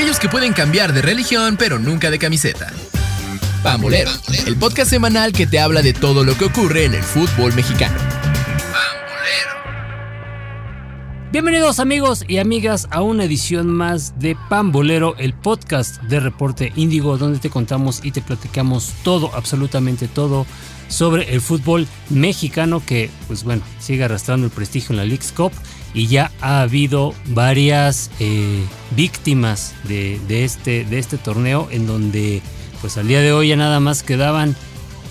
aquellos que pueden cambiar de religión pero nunca de camiseta. Pambolero, el podcast semanal que te habla de todo lo que ocurre en el fútbol mexicano. Bienvenidos amigos y amigas a una edición más de Pambolero, el podcast de Reporte Índigo, donde te contamos y te platicamos todo, absolutamente todo, sobre el fútbol mexicano que, pues bueno, sigue arrastrando el prestigio en la League's Cup y ya ha habido varias eh, víctimas de, este, de este torneo en donde, pues al día de hoy ya nada más quedaban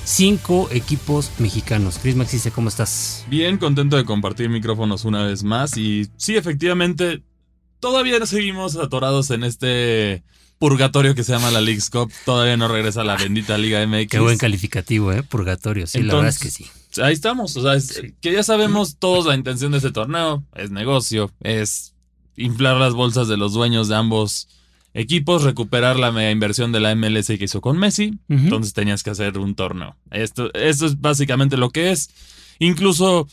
cinco equipos mexicanos. Chris Maxise, ¿cómo estás? Bien, contento de compartir micrófonos una vez más. Y sí, efectivamente, todavía seguimos atorados en este purgatorio que se llama la League's Cup. Todavía no regresa a la bendita Liga MX. Qué buen calificativo, ¿eh? Purgatorio. Sí, la verdad es que sí. Ahí estamos. O sea, que ya sabemos todos la intención de este torneo. Es negocio, es inflar las bolsas de los dueños de ambos equipos, recuperar la mega inversión de la MLS que hizo con Messi. Entonces tenías que hacer un torneo. Esto, esto es básicamente lo que es. Incluso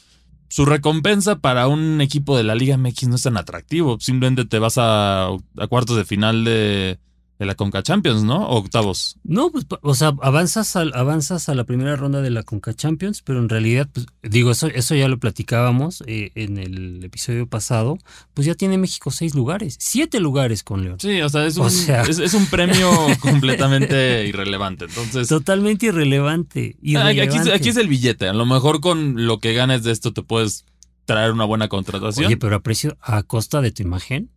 su recompensa para un equipo de la Liga MX no es tan atractivo. Simplemente te vas a, a cuartos de final de, de la Conca Champions, ¿no? ¿O octavos. No, pues, o sea, avanzas a, avanzas a la primera ronda de la Conca Champions, pero en realidad, pues, digo, eso, eso ya lo platicábamos eh, en el episodio pasado, pues ya tiene México seis lugares, siete lugares con León. Sí, o sea, es un, es, un premio completamente irrelevante, entonces... Totalmente irrelevante. Aquí, aquí es el billete, a lo mejor con lo que ganes de esto te puedes traer una buena contratación. Oye, pero a precio, a costa de tu imagen.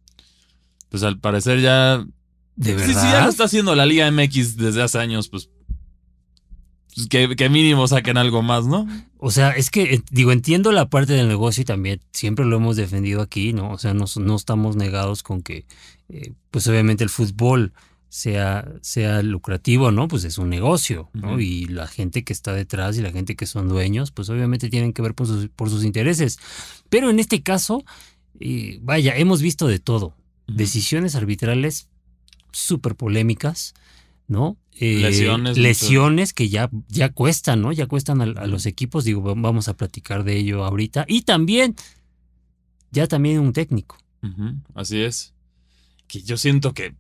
Pues al parecer ya ¿De verdad? Sí, sí, ya lo está haciendo la Liga MX desde hace años, pues. pues que, mínimo saquen algo más, ¿no? O sea, es que, eh, digo, entiendo la parte del negocio y también siempre lo hemos defendido aquí, ¿no? O sea, no, no estamos negados con que, eh, pues obviamente el fútbol sea, sea lucrativo, ¿no? Pues es un negocio, ¿no? Y la gente que está detrás y la gente que son dueños, pues obviamente tienen que ver por sus, por sus intereses. Pero en este caso, eh, vaya, hemos visto de todo. Decisiones arbitrales súper polémicas, ¿no? Eh, lesiones. Lesiones que ya, ya cuestan, ¿no? Ya cuestan a, los equipos, digo, vamos a platicar de ello ahorita. Y también, ya también un técnico. así es. Que yo siento que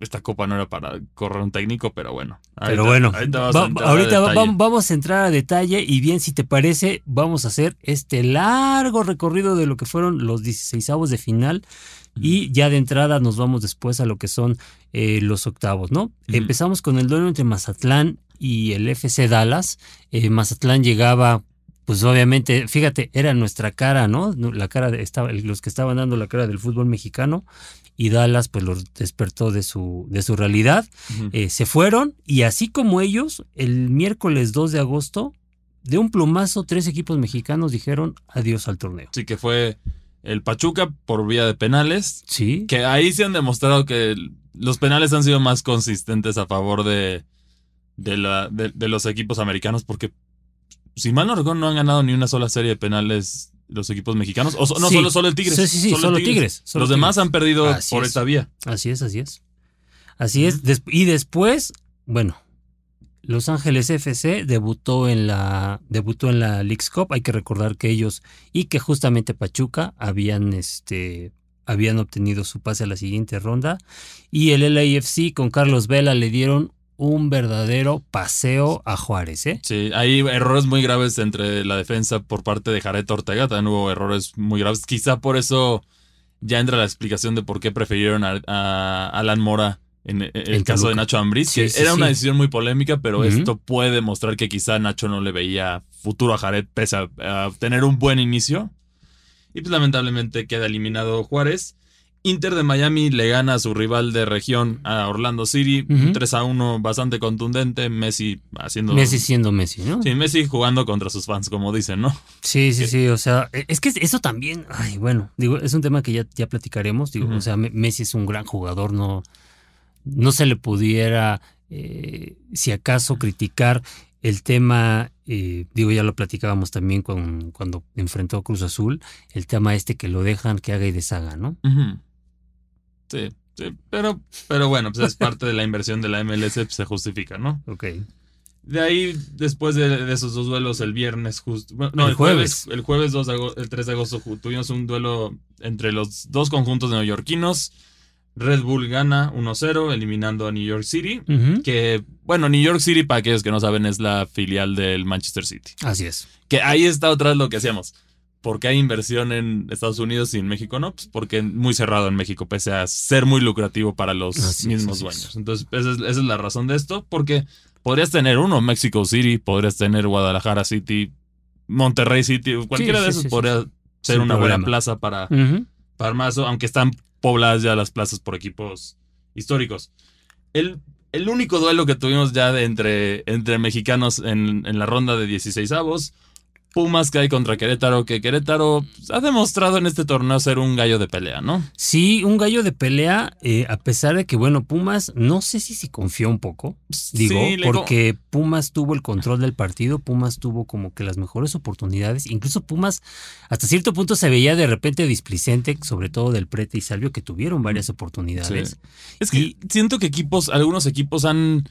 esta copa no era para correr un técnico, pero bueno. Pero bueno, ahorita vamos a entrar a detalle y bien, si te parece, vamos a hacer este largo recorrido de lo que fueron los 16 de final y ya de entrada nos vamos después a lo que son eh, los octavos, ¿no? Empezamos con el duelo entre Mazatlán y el FC Dallas. Eh, Mazatlán llegaba pues obviamente, fíjate, era nuestra cara, ¿no? La cara de, estaba, los que estaban dando la cara del fútbol mexicano y Dallas pues los despertó de su, de su realidad. Eh, se fueron y así como ellos, el miércoles 2 de agosto, de un plumazo, tres equipos mexicanos dijeron adiós al torneo. Sí, que fue el Pachuca por vía de penales. Sí. Que ahí se han demostrado que los penales han sido más consistentes a favor de, de, la, de, los equipos americanos porque si mal no recuerdo no han ganado ni una sola serie de penales los equipos mexicanos. O no, solo, solo el Tigres. Sí, sí, sí, solo, Tigres. los demás han perdido por esta vía. Así es, así es. Así es. y después, bueno, los Ángeles FC debutó en la debutó en la League's Cup. Hay que recordar que ellos y que justamente Pachuca habían este habían obtenido su pase a la siguiente ronda y el LAFC con Carlos Vela le dieron un verdadero paseo a Juárez, ¿eh? Sí, hay errores muy graves entre la defensa por parte de Jared Ortega, también hubo errores muy graves. Quizá por eso ya entra la explicación de por qué prefirieron a Alan Mora en, el caso de Nacho Ambriz, que era una decisión muy polémica, pero esto puede demostrar que quizá Nacho no le veía futuro a Jared pese a, tener un buen inicio. Y pues lamentablemente queda eliminado Juárez. Inter de Miami le gana a su rival de región a Orlando City, 3 a 1 bastante contundente, Messi haciendo... Messi siendo Messi, ¿no? Sí, Messi jugando contra sus fans, como dicen, ¿no? Sí, sí, sí, o sea, e, es que eso también, ay, bueno, digo, es un tema que ya, ya platicaremos, digo, o sea, Messi es un gran jugador, no, no se le pudiera, eh, si acaso, criticar el tema, eh, digo, ya lo platicábamos también con, cuando enfrentó a Cruz Azul, el tema este que lo dejan que haga y deshaga, ¿no? Sí, sí, pero, pero bueno, pues es parte de la inversión de la MLS, pues se justifica, ¿no? Ok. De ahí, después de, esos dos duelos, el viernes justo. no, el, jueves. El jueves 2 el 3 de agosto tuvimos un duelo entre los dos conjuntos neoyorquinos. Red Bull gana 1-0, eliminando a New York City. Que, bueno, New York City, para aquellos que no saben, es la filial del Manchester City. Así es. Que ahí está otra vez lo que hacíamos. ¿Por qué hay inversión en Estados Unidos y en México no? Pues porque muy cerrado en México, pese a ser muy lucrativo para los mismos dueños. Entonces, esa es, la razón de esto, porque podrías tener uno, Mexico City, podrías tener Guadalajara City, Monterrey City, cualquiera de esos podría ser una buena plaza para, para más, aunque están pobladas ya las plazas por equipos históricos. El, el único duelo que tuvimos ya de entre, entre mexicanos en, en la ronda de 16 avos Pumas que hay contra Querétaro, que Querétaro pues, ha demostrado en este torneo ser un gallo de pelea, ¿no? Sí, un gallo de pelea, eh, a pesar de que, bueno, Pumas, no sé si se confió un poco, digo, porque Pumas tuvo el control del partido, Pumas tuvo como que las mejores oportunidades, incluso Pumas hasta cierto punto se veía de repente displicente, sobre todo del Prete y Salvio, que tuvieron varias oportunidades. Es que siento que equipos, algunos equipos han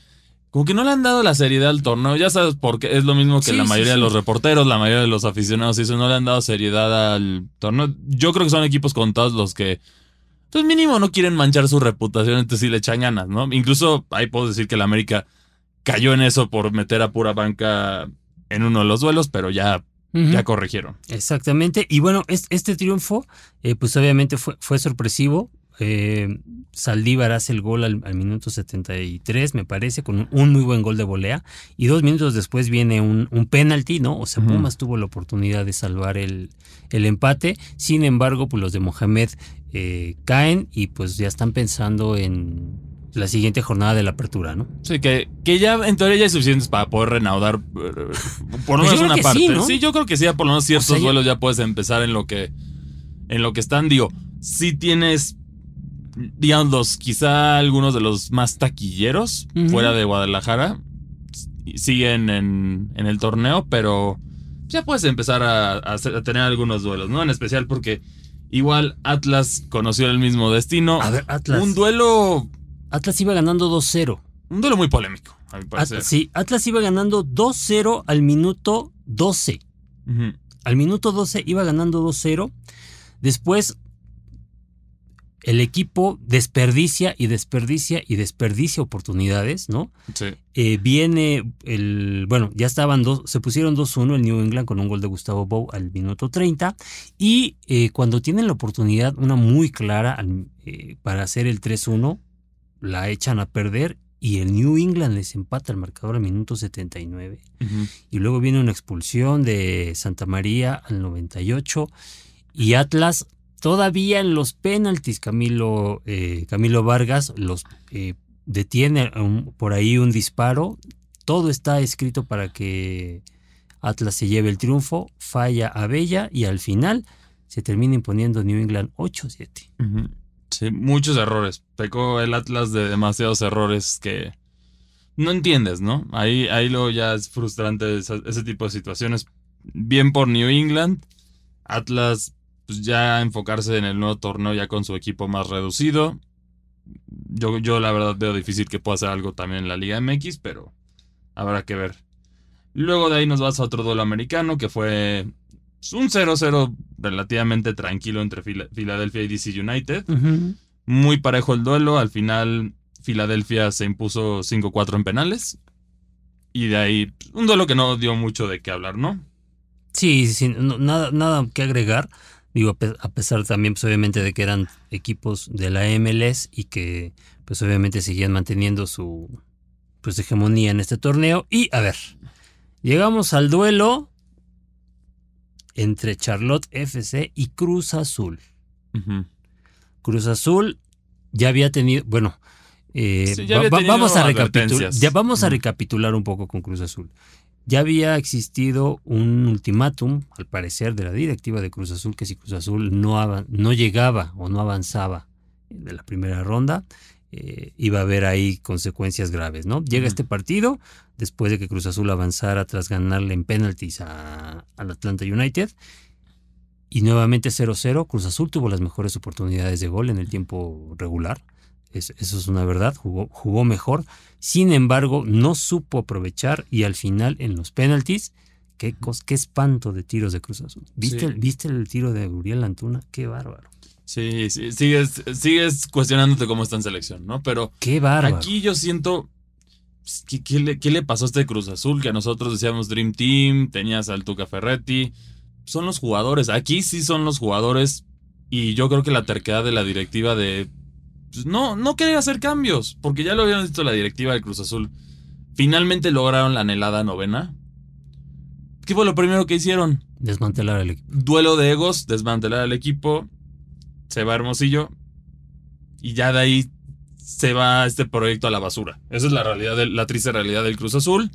como que no le han dado la seriedad al torneo. Ya sabes, porque es lo mismo que la mayoría de los reporteros, la mayoría de los aficionados, y eso no le han dado seriedad al torneo. Yo creo que son equipos contados los que, pues mínimo, no quieren manchar su reputación, entonces sí le echan ganas, ¿no? Incluso ahí puedo decir que la América cayó en eso por meter a pura banca en uno de los duelos, pero ya ya corrigieron. Exactamente. Y bueno, este, triunfo, eh, pues obviamente fue, fue sorpresivo. Eh, Saldívar hace el gol al, minuto 73, me parece, con un, muy buen gol de volea. Y dos minutos después viene un, un penalti, ¿no? O sea, Pumas tuvo la oportunidad de salvar el, el, empate. Sin embargo, pues los de Mohamed eh, caen y pues ya están pensando en la siguiente jornada de la apertura, ¿no? Sí, que, que ya en teoría ya es suficiente para poder renaudar eh, por lo pues menos una parte. Sí, sí, yo creo que sí, por lo menos ciertos vuelos ya puedes empezar en lo que en lo que están. Digo, si tienes digamos, quizá algunos de los más taquilleros fuera de Guadalajara siguen en, el torneo, pero ya puedes empezar a, tener algunos duelos, ¿no? En especial porque igual Atlas conoció el mismo destino. A ver, Atlas. Un duelo. Atlas iba ganando 2-0. Un duelo muy polémico, a mi parecer. sí, Atlas iba ganando 2-0 al minuto 12. Al minuto 12 iba ganando 2-0. Después el equipo desperdicia y desperdicia y desperdicia oportunidades, ¿no? Sí. Eh, viene el, bueno, ya estaban dos, se pusieron 2-1 el New England con un gol de Gustavo Bow al minuto 30 y eh, cuando tienen la oportunidad, una muy clara eh, para hacer el 3-1, la echan a perder y el New England les empata el marcador al minuto 79 y luego viene una expulsión de Santa María al 98 y Atlas Todavía en los penaltis, Camilo, eh, Camilo Vargas los eh, detiene por ahí un disparo. Todo está escrito para que Atlas se lleve el triunfo. Falla a Bella y al final se termina imponiendo New England 8-7. Sí, muchos errores. Pecó el Atlas de demasiados errores que no entiendes, ¿no? Ahí, ahí luego ya es frustrante ese tipo de situaciones. Bien por New England. Atlas pues ya enfocarse en el nuevo torneo ya con su equipo más reducido. Yo, yo la verdad veo difícil que pueda hacer algo también en la Liga MX, pero habrá que ver. Luego de ahí nos vas a otro duelo americano que fue un 0-0 relativamente tranquilo entre Filadelfia y DC United. Muy parejo el duelo. Al final Filadelfia se impuso 5-4 en penales. Y de ahí un duelo que no dio mucho de qué hablar, ¿no? Sí, sí nada, nada que agregar. Digo, a pesar también, pues, obviamente, de que eran equipos de la MLS y que, pues, obviamente, seguían manteniendo su pues, hegemonía en este torneo. Y, a ver, llegamos al duelo entre Charlotte FC y Cruz Azul. Cruz Azul ya había tenido, bueno, eh, vamos, a recapitular, ya vamos a recapitular un poco con Cruz Azul. Ya había existido un ultimátum, al parecer, de la directiva de Cruz Azul, que si Cruz Azul no, no llegaba o no avanzaba de la primera ronda, eh, iba a haber ahí consecuencias graves, ¿no? Llega este partido, después de que Cruz Azul avanzara tras ganarle en penaltis al Atlanta United, y nuevamente 0-0, Cruz Azul tuvo las mejores oportunidades de gol en el tiempo regular eso es una verdad, jugó, jugó mejor. Sin embargo, no supo aprovechar y al final en los penaltis, qué, qué espanto de tiros de Cruz Azul. ¿Viste, ¿Viste el tiro de Uriel Antuna? Qué bárbaro. Sí, sí, sigues, sigues cuestionándote cómo está en selección, ¿no? Pero Qué bárbaro. aquí yo siento. pues, ¿Qué, qué le, qué le pasó a este Cruz Azul? Que nosotros decíamos Dream Team, tenías al Tuca Ferretti. Son los jugadores. Aquí sí son los jugadores. Y yo creo que la terquedad de la directiva de. Pues, no, no querer hacer cambios. Porque ya lo habían visto la directiva de Cruz Azul. Finalmente lograron la anhelada novena. ¿Qué fue lo primero que hicieron? Desmantelar el equipo. duelo de egos, desmantelar al equipo, se va Hermosillo y ya de ahí se va este proyecto a la basura. Esa es la realidad, de- la triste realidad del Cruz Azul.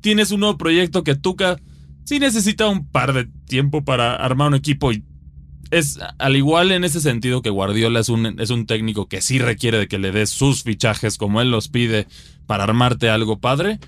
Tienes un nuevo proyecto que Tuca sí necesita un par de tiempo para armar un equipo y es al igual en ese sentido que Guardiola es un, es un técnico que sí requiere de que le des sus fichajes como él los pide para armarte algo padre.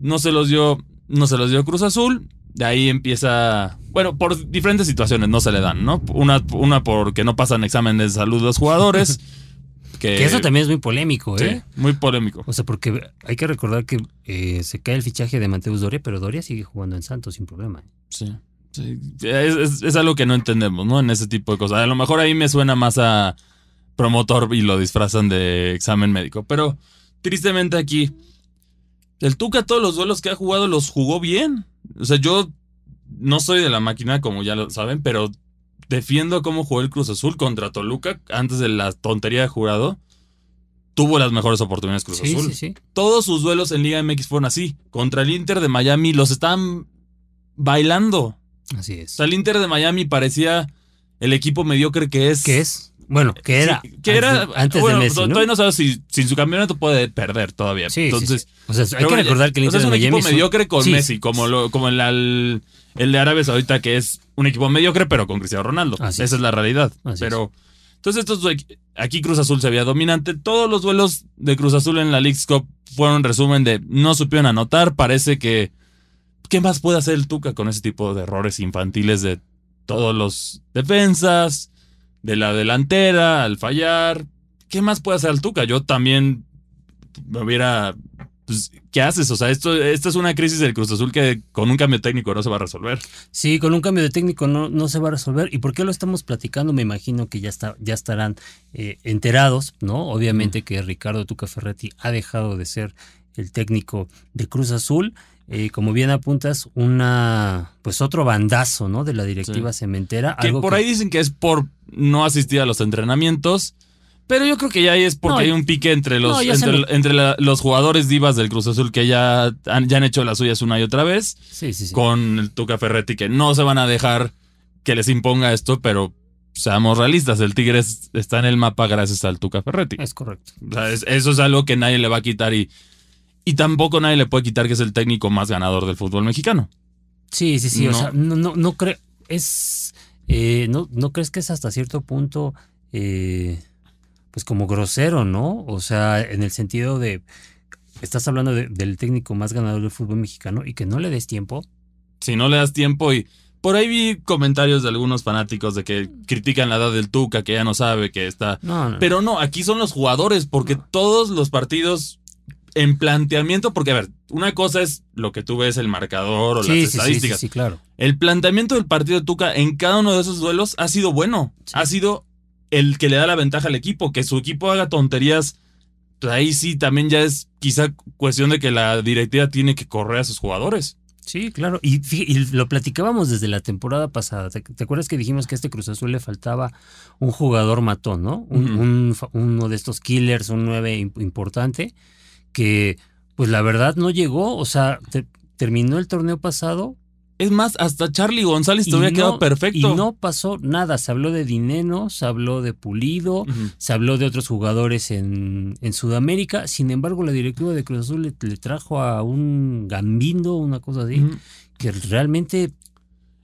No se los dio, no se los dio Cruz Azul. De ahí empieza, bueno, por diferentes situaciones no se le dan, ¿no? Una, una porque no pasan exámenes de salud los jugadores. que, Que eso también es muy polémico, sí, ¿eh? muy polémico. O sea, porque hay que recordar que eh, se cae el fichaje de Mateus Doria, pero Doria sigue jugando en Santos sin problema. Sí. Sí. Es, es- es algo que no entendemos, ¿no? En ese tipo de cosas. A lo mejor ahí me suena más a promotor y lo disfrazan de examen médico. Pero tristemente aquí, el Tuca todos los duelos que ha jugado los jugó bien. O sea, yo no soy de la máquina, como ya lo saben, pero defiendo cómo jugó el Cruz Azul contra Toluca antes de la tontería de jurado. Tuvo las mejores oportunidades Cruz Sí, Azul sí, sí. todos sus duelos en Liga MX fueron así. Contra el Inter de Miami los estaban bailando. Así O es. sea, el Inter de Miami parecía el equipo mediocre que es. ¿Qué es? Bueno, que era. Sí, que era. antes, antes bueno, de Messi, ¿no? Todavía no sabes si sin su campeonato puede perder todavía. Sí, Entonces, sí. O sea, hay que recordar que el o sea, Inter es un de equipo Miami mediocre con Messi, como, lo, como el, el, el de Arabia Saudita, que es un equipo mediocre, pero con Cristiano Ronaldo. Así Esa es. la realidad. Así pero. Entonces, estos, aquí Cruz Azul se veía dominante. Todos los duelos de Cruz Azul en la League's Cup fueron un resumen de no supieron anotar. Parece que. ¿Qué más puede hacer el Tuca con ese tipo de errores infantiles de todos los defensas, de la delantera, al fallar? ¿Qué más puede hacer el Tuca? Yo también me hubiera. Pues, ¿Qué haces? O sea, esto, esta es una crisis del Cruz Azul que con un cambio técnico no se va a resolver. Sí, con un cambio de técnico no, no se va a resolver. ¿Y por qué lo estamos platicando? Me imagino que ya, está, ya estarán eh, enterados, ¿no? Obviamente que Ricardo Tuca Ferretti ha dejado de ser el técnico de Cruz Azul. Eh, como bien apuntas, una pues otro bandazo, ¿no? De la directiva cementera. Que algo por que- ahí dicen que es por no asistir a los entrenamientos. Pero yo creo que ya ahí es porque No, hay un pique entre los no, entre, me- entre la- los jugadores divas del Cruz Azul que ya han, ya han hecho las suyas una y otra vez. Sí, sí, sí. Con el Tuca Ferretti que no se van a dejar que les imponga esto, pero seamos realistas, el Tigres está en el mapa gracias al Tuca Ferretti. Es correcto. O sea, es- eso es algo que nadie le va a quitar y, y tampoco nadie le puede quitar que es el técnico más ganador del fútbol mexicano. Sí, sí, sí. O sea, no, no, no creo. Es. eh, no, ¿No crees que es hasta cierto punto. eh, pues como grosero, ¿no? O sea, en el sentido de. Estás hablando de- del técnico más ganador del fútbol mexicano y que no le des tiempo. si no le das tiempo y por ahí vi comentarios de algunos fanáticos de que critican la edad del Tuca, que ya no sabe que está. No, no. Pero no, aquí son los jugadores, porque todos los partidos en planteamiento, porque a ver, una cosa es lo que tú ves, el marcador o sí, las sí, sí, sí, estadísticas. sí, claro. El planteamiento del partido de Tuca en cada uno de esos duelos ha sido bueno. Ha sido el que le da la ventaja al equipo, que su equipo haga tonterías. Pues ahí sí también ya es quizá cuestión de que la directiva tiene que correr a sus jugadores. Sí, claro. Y, y lo platicábamos desde la temporada pasada. ¿Te, te acuerdas que dijimos que a este Cruz Azul le faltaba un jugador matón, ¿no? Un- uno de estos killers, un 9 importante, que pues la verdad no llegó. O sea, te- terminó el torneo pasado Es más, hasta Charlie González hubiera no- quedado perfecto. Y no pasó nada. Se habló de Dineno, se habló de Pulido, se habló de otros jugadores en, en Sudamérica. Sin embargo, la directiva de Cruz Azul le, le trajo a un Gambindo, una cosa así, que realmente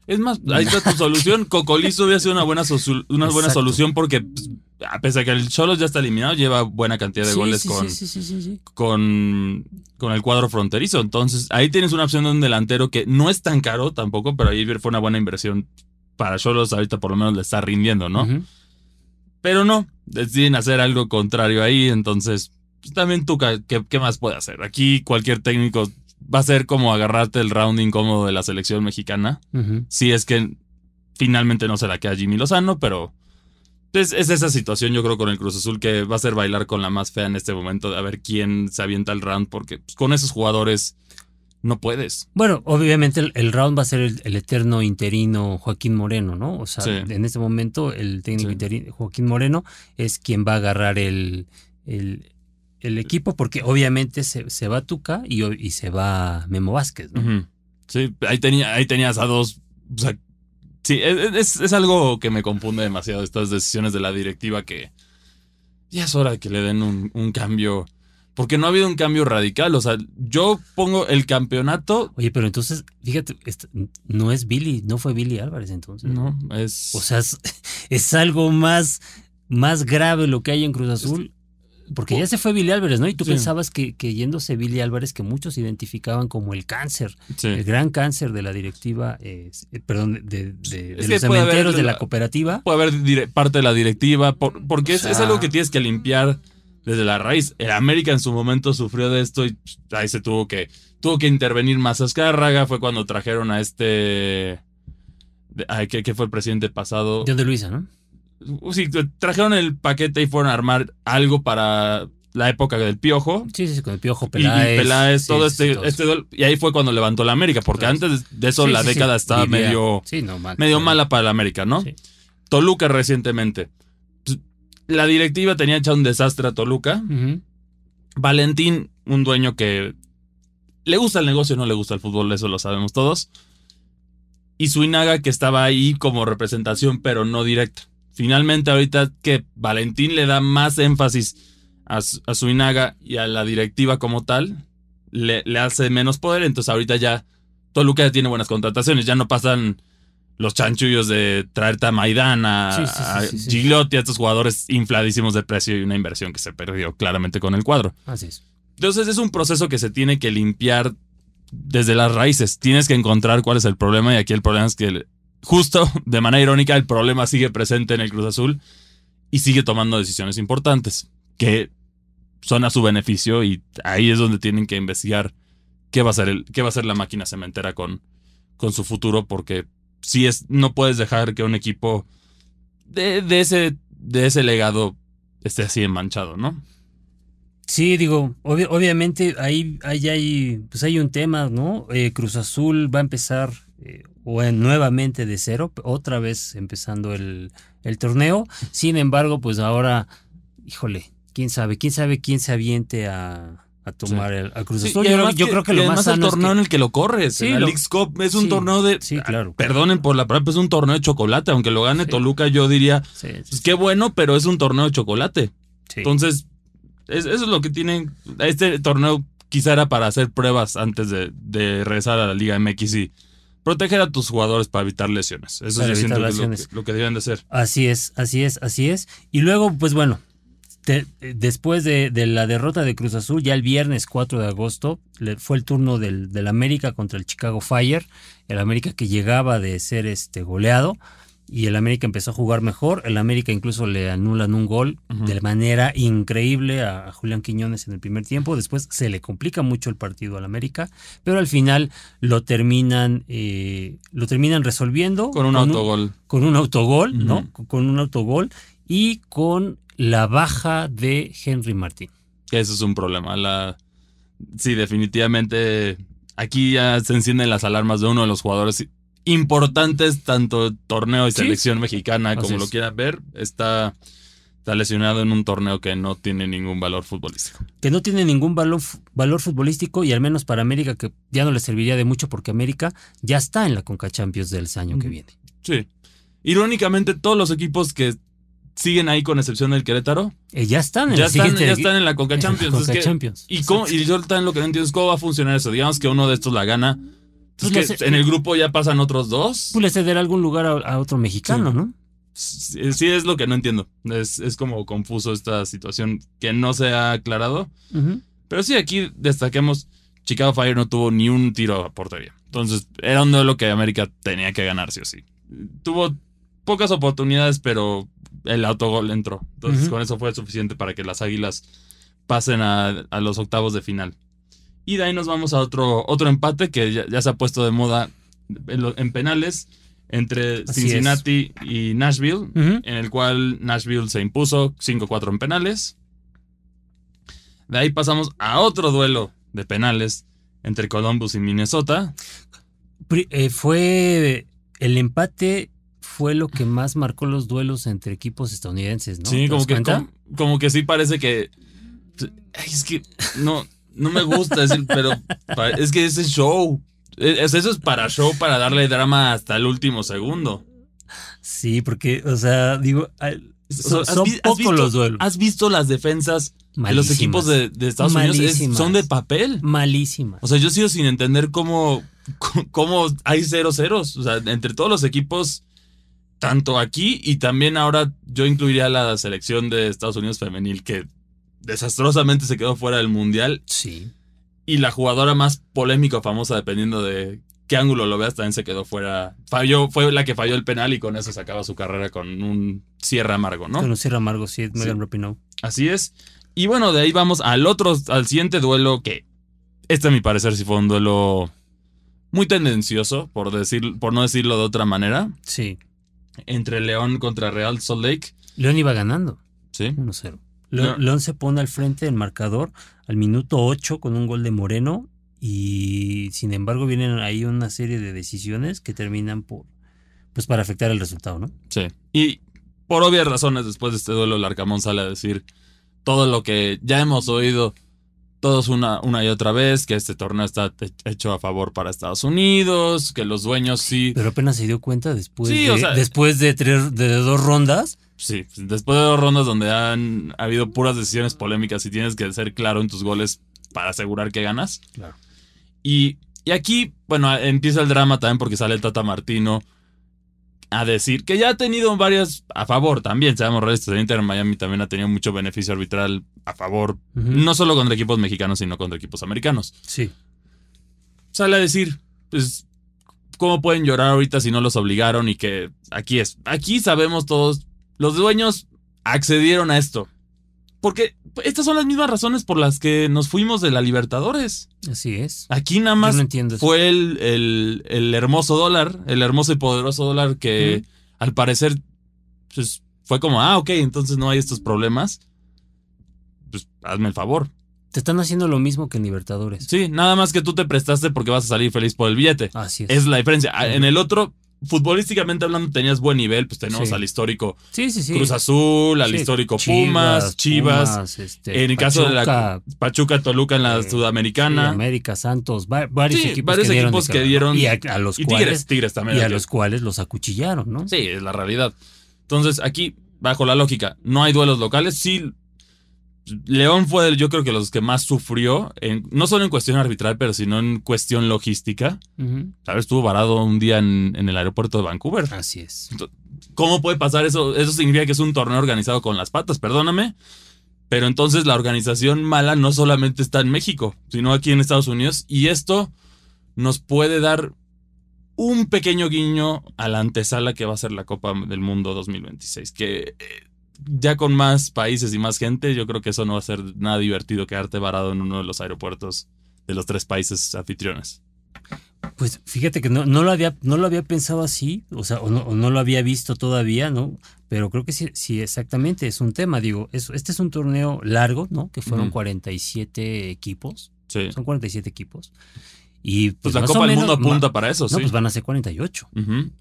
Es más, ahí está tu solución. Cocolizo hubiera sido una buena, una buena solución porque, pues, a pesar de que el Cholos ya está eliminado, lleva buena cantidad de Sí, goles sí, con, sí, con, con el cuadro fronterizo. Entonces, ahí tienes una opción de un delantero que no es tan caro tampoco, pero ahí fue una buena inversión para Cholos. Ahorita por lo menos le está rindiendo, ¿no? Pero no, deciden hacer algo contrario ahí. Entonces, pues, también tú, ¿qué, ¿qué más puede hacer? Aquí cualquier técnico va a ser como agarrarte el round incómodo de la selección mexicana. Si es que finalmente no se la queda Jimmy Lozano, pero Es, esa situación, yo creo, con el Cruz Azul que va a ser bailar con la más fea en este momento, de a ver quién se avienta el round, porque pues, con esos jugadores no puedes. Bueno, obviamente el, round va a ser el, eterno interino Joaquín Moreno, ¿no? O sea, en este momento el técnico interino Joaquín Moreno es quien va a agarrar el, el, equipo, porque obviamente se, se va Tuca y, y, se va Memo Vázquez, ¿no? Sí, ahí, tenía, ahí tenías a dos. O sea, sí, es, es, algo que me confunde demasiado estas decisiones de la directiva que ya es hora de que le den un, un cambio porque no ha habido un cambio radical. O sea, yo pongo el campeonato. Oye, pero entonces, fíjate, no es Billy, no fue Billy Álvarez entonces. No, es. O sea, es, algo más, más grave lo que hay en Cruz Azul. Porque ya se fue Billy Álvarez, ¿no? Y tú pensabas que, que, yéndose Billy Álvarez, que muchos identificaban como el cáncer, el gran cáncer de la directiva, eh, perdón, de, los cementeros de la, cooperativa. Puede haber parte de la directiva, porque es, es, algo que tienes que limpiar desde la raíz. El América en su momento sufrió de esto y ahí se tuvo que, tuvo que intervenir más Azcárraga. Fue cuando trajeron a este. ¿qué, fue el presidente pasado? John de Luisa, ¿no? Uh, sí, trajeron el paquete y fueron a armar algo para la época del Piojo. Sí, sí, con el Piojo, Peláez. Y, Peláez, todo este, este y ahí fue cuando levantó la América, porque antes de eso la década estaba medio, medio mala para la América, ¿no? Toluca recientemente la directiva tenía echado un desastre a Toluca. Valentín, un dueño que le gusta el negocio, no le gusta el fútbol, eso lo sabemos todos. Y Suinaga, que estaba ahí como representación, pero no directa. Finalmente, ahorita que Valentín le da más énfasis a, a Suinaga y a la directiva como tal, le, le hace menos poder. Entonces, ahorita ya Toluca ya tiene buenas contrataciones, ya no pasan los chanchullos de traerte a Maidana, a, Gigliotti, a estos jugadores infladísimos de precio y una inversión que se perdió claramente con el cuadro. Así es. Entonces es un proceso que se tiene que limpiar desde las raíces. Tienes que encontrar cuál es el problema y aquí el problema es que justo de manera irónica el problema sigue presente en el Cruz Azul y sigue tomando decisiones importantes que son a su beneficio y ahí es donde tienen que investigar qué va a ser, el, qué va a ser la máquina cementera con, con su futuro porque si es, no puedes dejar que un equipo de, ese, de ese legado esté así manchado, ¿no? Sí, digo, obviamente ahí, ahí, hay, pues hay un tema, ¿no? Eh, Cruz Azul va a empezar eh, o nuevamente de cero, otra vez empezando el, el, torneo. Sin embargo, pues ahora, híjole, quién sabe, quién sabe quién se aviente a, a tomar el, a Cruz Azul. yo, creo que lo más sano el torneo en el que lo corres. Sí, el Cup es un torneo de. Sí, claro. Perdonen por la palabra, es un torneo de chocolate. Aunque lo gane Toluca, yo diría. Pues qué bueno, pero es un torneo de chocolate. Entonces, eso es lo que tienen. Este torneo quizá era para hacer pruebas antes de, de regresar a la Liga MX y proteger a tus jugadores para evitar lesiones. Eso es lo que deben de hacer. Así es, así es, así es. Y luego, pues bueno, después de, la derrota de Cruz Azul, ya el viernes 4 de agosto, fue el turno del, América contra el Chicago Fire, el América que llegaba de ser este goleado y el América empezó a jugar mejor, el América incluso le anulan un gol de manera increíble a, Julián Quiñones en el primer tiempo, después se le complica mucho el partido al América, pero al final lo terminan, eh, lo terminan resolviendo. Con un autogol. con un autogol, ¿no? Con un autogol y con la baja de Henry Martín. Eso es un problema. La... Sí, definitivamente aquí ya se encienden las alarmas de uno de los jugadores importantes, tanto torneo y selección mexicana, como lo quieran ver. Está, está lesionado en un torneo que no tiene ningún valor futbolístico. Que no tiene ningún valor, valor futbolístico y al menos para América, que ya no le serviría de mucho porque América ya está en la Conca Champions del año que viene. Sí. Irónicamente, todos los equipos que siguen ahí con excepción del Querétaro. Eh, ya están en ya están, ya están en la Coca Champions. y, cómo, y yo también lo que no entiendo es cómo va a funcionar eso. Digamos que uno de estos la gana. Pues que en el grupo ya pasan otros dos. Pues le cederá algún lugar a, otro mexicano, ¿no? Sí, es lo que no entiendo. Es, es, como confuso esta situación que no se ha aclarado. Pero sí, aquí destaquemos, Chicago Fire no tuvo ni un tiro a portería. Entonces, era un duelo que América tenía que ganar, sí o sí. Tuvo pocas oportunidades, pero el autogol entró. Entonces, con eso fue suficiente para que las Águilas pasen a, los octavos de final. Y de ahí nos vamos a otro, otro empate que ya, se ha puesto de moda en, penales entre Cincinnati y Nashville, en el cual Nashville se impuso 5-4 en penales. De ahí pasamos a otro duelo de penales entre Columbus y Minnesota. Eh, fue el empate fue lo que más marcó los duelos entre equipos estadounidenses, ¿no? Sí, como que, como, que sí parece que. es que no, no me gusta decir, pero es que ese show. eso es para show, para darle drama hasta el último segundo. Sí, porque, o sea, digo, son, pocos los duelos. ¿Has visto las defensas de los equipos de, Estados Unidos? son de papel. Malísimas. O sea, yo sigo sin entender cómo, cómo hay cero ceros. O sea, entre todos los equipos, tanto aquí y también ahora yo incluiría la selección de Estados Unidos femenil que desastrosamente se quedó fuera del mundial. Sí. Y la jugadora más polémica o famosa, dependiendo de qué ángulo lo veas, también se quedó fuera. Falló, fue la que falló el penal y con eso se acaba su carrera con un cierre amargo, ¿no? Con un cierre amargo, sí, Megan Rapinoe. Así es. Y bueno, de ahí vamos al otro, al siguiente duelo que, este a mi parecer sí fue un duelo muy tendencioso, por, decir, por no decirlo de otra manera. Sí. Entre León contra Real Salt Lake. León iba ganando. Sí. 1-0. León se pone al frente del marcador al minuto 8 con un gol de Moreno y sin embargo vienen ahí una serie de decisiones que terminan por pues para afectar el resultado, ¿no? Sí. Y por obvias razones después de este duelo el Arcamón sale a decir todo lo que ya hemos oído todos una, una y otra vez, que este torneo está hecho a favor para Estados Unidos, que los dueños sí. Pero apenas se dio cuenta después, de, después de, tres, de dos rondas. Sí, después de dos rondas donde han habido puras decisiones polémicas y tienes que ser claro en tus goles para asegurar que ganas. Claro. Y, y aquí, bueno, empieza el drama también porque sale Tata Martino a decir que ya ha tenido varias a favor también, seamos realistas, el Inter Miami también ha tenido mucho beneficio arbitral a favor, no solo contra equipos mexicanos, sino contra equipos americanos. Sí. Sale a decir, pues, ¿cómo pueden llorar ahorita si no los obligaron? Y que aquí es, aquí sabemos todos, los dueños accedieron a esto. Porque estas son las mismas razones por las que nos fuimos de la Libertadores. Así es. Aquí nada más fue el, el, hermoso dólar, el hermoso y poderoso dólar que al parecer pues, fue como, ah, ok, entonces no hay estos problemas. Pues hazme el favor. Te están haciendo lo mismo que en Libertadores. Sí, nada más que tú te prestaste porque vas a salir feliz por el billete. Así es. Es la diferencia. En el otro, futbolísticamente hablando tenías buen nivel, pues tenemos al histórico Cruz Azul, al histórico Pumas, Chivas, este, en el caso de la Pachuca, Toluca en la eh, Sudamericana, América, Santos, varios equipos, que, dieron que dieron y a, los cuales, Tigres, también, y a los cuales los acuchillaron, ¿no? Sí, es la realidad. Entonces aquí bajo la lógica, no hay duelos locales, sí León fue, yo creo que los que más sufrió, no solo en cuestión arbitral, pero sino en cuestión logística. ¿Sabes? Estuvo varado un día en, el aeropuerto de Vancouver. Así es. ¿Cómo puede pasar eso? Eso significa que es un torneo organizado con las patas, perdóname. Pero entonces la organización mala no solamente está en México, sino aquí en Estados Unidos. Y esto nos puede dar un pequeño guiño a la antesala que va a ser la Copa del Mundo 2026. Que eh, ya con más países y más gente, yo creo que eso no va a ser nada divertido quedarte varado en uno de los aeropuertos de los tres países anfitriones. Pues fíjate que no, no, lo, había, no lo había pensado así, o sea, o no, lo había visto todavía, ¿no? Pero creo que sí, sí exactamente, es un tema, digo, este es un torneo largo, ¿no? Que fueron 47 equipos. Sí. Son 47 equipos. Y pues, pues la Copa del Mundo apunta para eso, no, pues van a ser 48.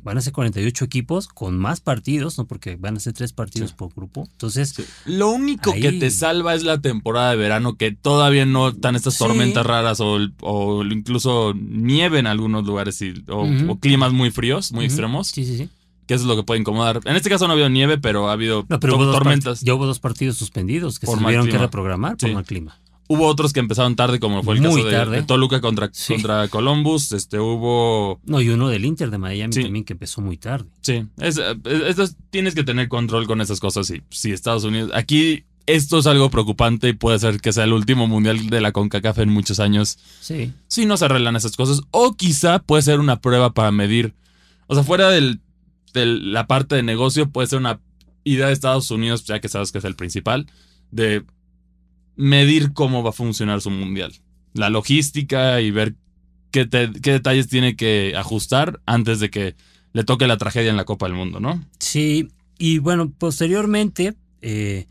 Van a ser 48 equipos con más partidos, ¿no? Porque van a ser tres partidos por grupo. Entonces. Lo único que te salva es la temporada de verano, que todavía no están estas tormentas raras o, incluso nieve en algunos lugares o, climas muy fríos, muy extremos. Sí, sí, sí. Que eso es lo que puede incomodar. En este caso no ha habido nieve, pero ha habido tormentas. Ya hubo dos partidos suspendidos que se tuvieron que reprogramar por mal clima. Hubo otros que empezaron tarde, como fue el caso de, Toluca contra, contra Columbus. Este, hubo. No, y uno del Inter de Miami también que empezó muy tarde. Sí. Es, tienes que tener control con esas cosas. Sí, sí, Estados Unidos. Aquí esto es algo preocupante y puede ser que sea el último mundial de la CONCACAF en muchos años. Sí. Si no se arreglan esas cosas. O quizá puede ser una prueba para medir. O sea, fuera del, de la parte de negocio, puede ser una idea de Estados Unidos, ya que sabes que es el principal, de medir cómo va a funcionar su mundial. La logística y ver qué, qué detalles tiene que ajustar antes de que le toque la tragedia en la Copa del Mundo, ¿no? Sí, y bueno, posteriormente, eh,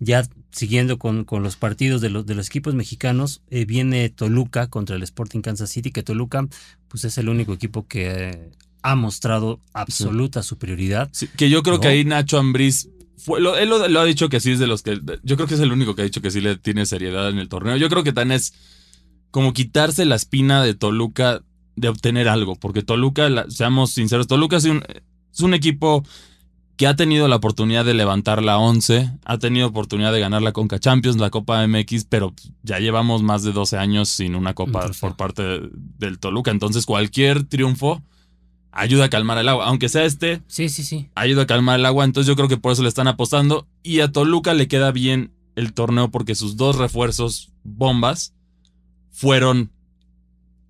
ya siguiendo con, con, los partidos de los, de los equipos mexicanos, eh, viene Toluca contra el Sporting Kansas City, que Toluca pues es el único equipo que ha mostrado absoluta superioridad. que yo creo que ahí Nacho Ambriz fue, lo, él lo, ha dicho que sí es de los que. Yo creo que es el único que ha dicho que sí le tiene seriedad en el torneo. Yo creo que tan es como quitarse la espina de Toluca de obtener algo. Porque Toluca, seamos sinceros, Toluca es un, es un equipo que ha tenido la oportunidad de levantar la 11, ha tenido oportunidad de ganar la Conca Champions, la Copa MX, pero ya llevamos más de 12 años sin una copa por parte del Toluca. Entonces, cualquier triunfo ayuda a calmar el agua. Aunque sea este, sí, sí, sí. ayuda a calmar el agua. Entonces yo creo que por eso le están apostando. Y a Toluca le queda bien el torneo porque sus dos refuerzos bombas fueron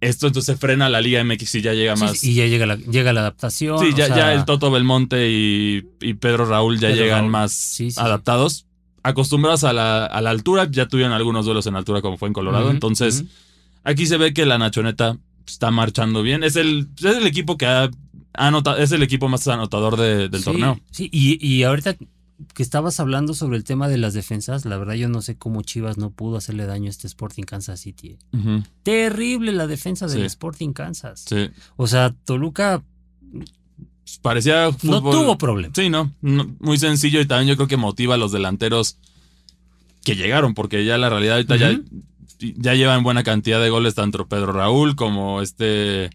esto. Entonces frena la Liga MX y ya llega más. y ya llega la, llega la adaptación. Sí, ya, ya, el Toto Belmonte y, Pedro Raúl ya llegan más adaptados. Acostumbrados a la, a la, altura, ya tuvieron algunos duelos en altura como fue en Colorado. Entonces, aquí se ve que la Nachoneta está marchando bien. Es el, es el equipo que ha anotado, es el equipo más anotador del torneo. Sí, y, y ahorita que estabas hablando sobre el tema de las defensas, la verdad yo no sé cómo Chivas no pudo hacerle daño a este Sporting Kansas City. ¿eh? Terrible la defensa del Sporting Kansas. Sí. O sea, Toluca parecía no tuvo problema. Sí, no, muy sencillo y también yo creo que motiva a los delanteros que llegaron, porque ya la realidad ahorita ya ya llevan buena cantidad de goles tanto Pedro Raúl como este,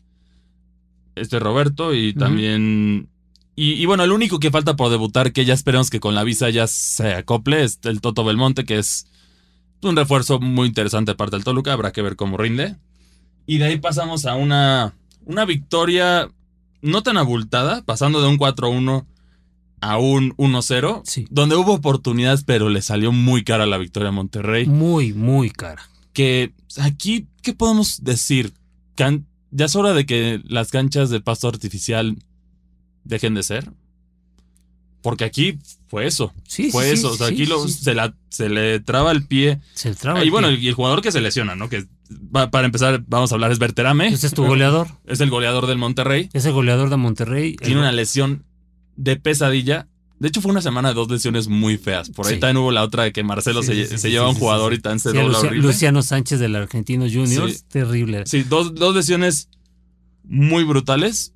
este Roberto y también... Y, bueno, el único que falta por debutar, que ya esperemos que con la visa ya se acople, es el Toto Belmonte, que es un refuerzo muy interesante parte del Toluca, habrá que ver cómo rinde. Y de ahí pasamos a una, una victoria no tan abultada, pasando de un 4-1 a un 1-0, donde hubo oportunidades, pero le salió muy cara la victoria a Monterrey. Muy, muy cara que aquí, ¿qué podemos decir? ya es hora de que las canchas de pasto artificial dejen de ser. Porque aquí fue eso. Sí, fue eso. o sea, aquí Se, la, se, le traba el pie. Se traba y bueno, y el jugador que se lesiona, ¿no? Que para empezar, vamos a hablar, es Berterame. Ese es tu goleador. Es el goleador del Monterrey. Es el goleador de Monterrey. Tiene una lesión de pesadilla de hecho, fue una semana de dos lesiones muy feas. Por ahí también hubo la otra de que Marcelo se, lleva a un jugador y tan se dobla horrible. Luciano Sánchez del Argentino Junior. Terrible. Sí, dos, dos, lesiones muy brutales.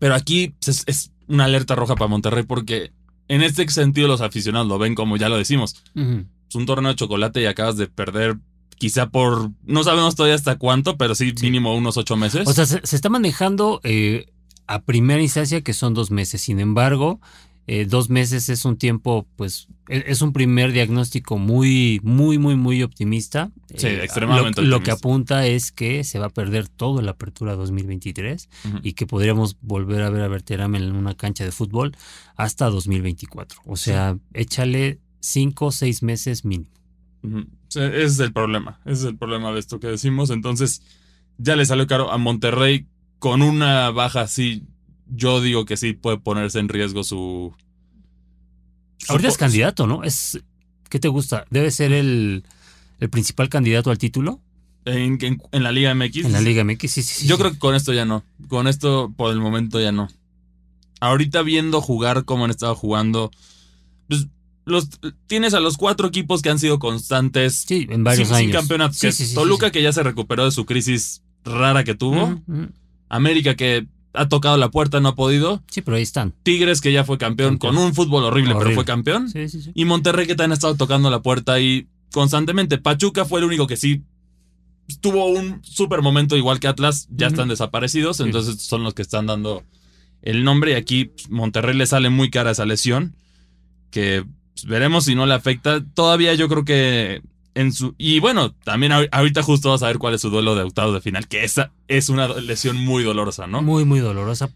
Pero aquí es, una alerta roja para Monterrey porque en este sentido los aficionados lo ven como ya lo decimos. Es un torneo de chocolate y acabas de perder quizá por, no sabemos todavía hasta cuánto, pero sí, mínimo unos ocho meses. O sea, se, está manejando eh, a primera instancia que son dos meses. Sin embargo, eh, dos meses es un tiempo, pues, e, es un primer diagnóstico muy, muy, muy, muy optimista. Sí, eh, extremadamente lo, lo, que apunta es que se va a perder todo la apertura 2023 y que podríamos volver a ver a Verterame en una cancha de fútbol hasta 2024. O sea, échale cinco o seis meses mínimo. ese es el problema, ese es el problema de esto que decimos. Entonces, ya le salió caro a Monterrey con una baja así yo digo que sí puede ponerse en riesgo su. Ahorita es candidato, ¿no? Es. ¿Qué te gusta? ¿Debe ser el, el principal candidato al título? En, la Liga MX. En la Liga MX, sí, sí. Yo creo que con esto ya no. Con esto, por el momento, ya no. Ahorita viendo jugar como han estado jugando. Pues los, tienes a los cuatro equipos que han sido constantes. Sí, en varios años. Sin campeonato. Toluca, que ya se recuperó de su crisis rara que tuvo. América, que ha tocado la puerta, no ha podido. Sí, pero ahí están. Tigres, que ya fue campeón, con un fútbol horrible, pero fue campeón. Sí, sí, sí. Y Monterrey, que también ha estado tocando la puerta ahí constantemente. Pachuca fue el único que sí tuvo un super momento, igual que Atlas, ya están desaparecidos, entonces son los que están dando el nombre. Y aquí Monterrey le sale muy cara esa lesión, que pues, veremos si no le afecta. Todavía yo creo que y bueno, también ahorita justo vas a ver cuál es su duelo de octavos de final, que esa es una lesión muy dolorosa, ¿no? Muy, muy dolorosa.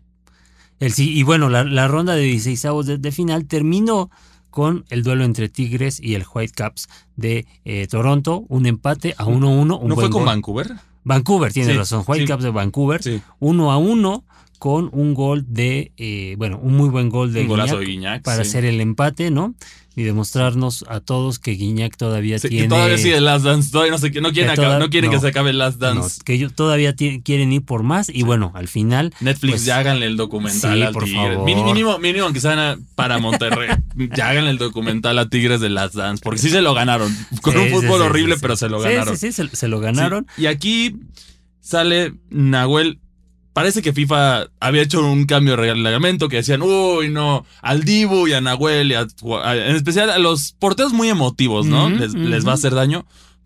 El, sí, y bueno, la, ronda de 16 de, de, final terminó con el duelo entre Tigres y el Whitecaps de eh, Toronto, un empate a 1-1. ¿No fue con Vancouver? Vancouver, tiene razón, Whitecaps de Vancouver, 1 a 1 con un gol de, eh, bueno, un muy buen gol de, Guiñac, para hacer el empate, ¿no? Y demostrarnos a todos que Guiñac todavía tiene. Que todavía sigue Last Dance, todavía no, sé, no quieren, que, no quieren que se acabe el Last Dance. que ellos todavía quieren ir por más y bueno, al final. Netflix, pues, ya háganle el documental al Tigres. Mínimo, mínimo, aunque sea para Monterrey, ya háganle el documental a Tigres de Last Dance, porque sí se lo ganaron. Con un fútbol horrible, pero se lo ganaron. Sí, sí, se lo ganaron. Y aquí sale Nahuel Parece que FIFA había hecho un cambio de reglamento que decían, uy, no, al Dibu y a Nahuel, y en especial a los porteros muy emotivos, ¿no? les, va a hacer daño.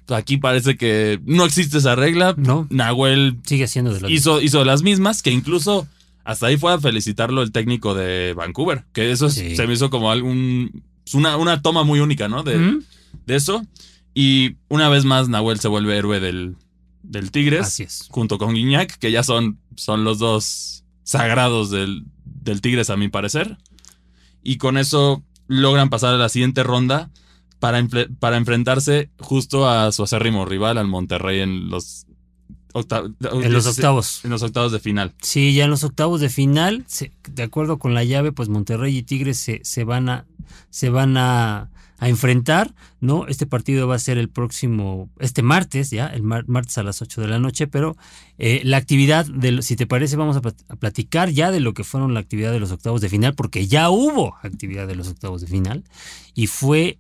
Aquí parece que no existe esa regla. No. Nahuel sigue siendo de hizo, hizo las mismas, que incluso hasta ahí fue a felicitarlo el técnico de Vancouver, que eso se me hizo como algún, una, una toma muy única, ¿no? De, de eso. Y una vez más Nahuel se vuelve héroe del, del Tigres. Junto con Guiñac, que ya son, son los dos sagrados del, del Tigres, a mi parecer. Y con eso logran pasar a la siguiente ronda para, para enfrentarse justo a su acérrimo rival, al Monterrey, en los, en los octavos. En los octavos de final. Sí, ya en los octavos de final, de acuerdo con la llave, pues Monterrey y Tigres se, se van a. Se van a a enfrentar, ¿no? Este partido va a ser el próximo, este martes, ya, el martes a las 8 de la noche, pero eh, la actividad, de, si te parece, vamos a, platicar ya de lo que fueron la actividad de los octavos de final, porque ya hubo actividad de los octavos de final, y fue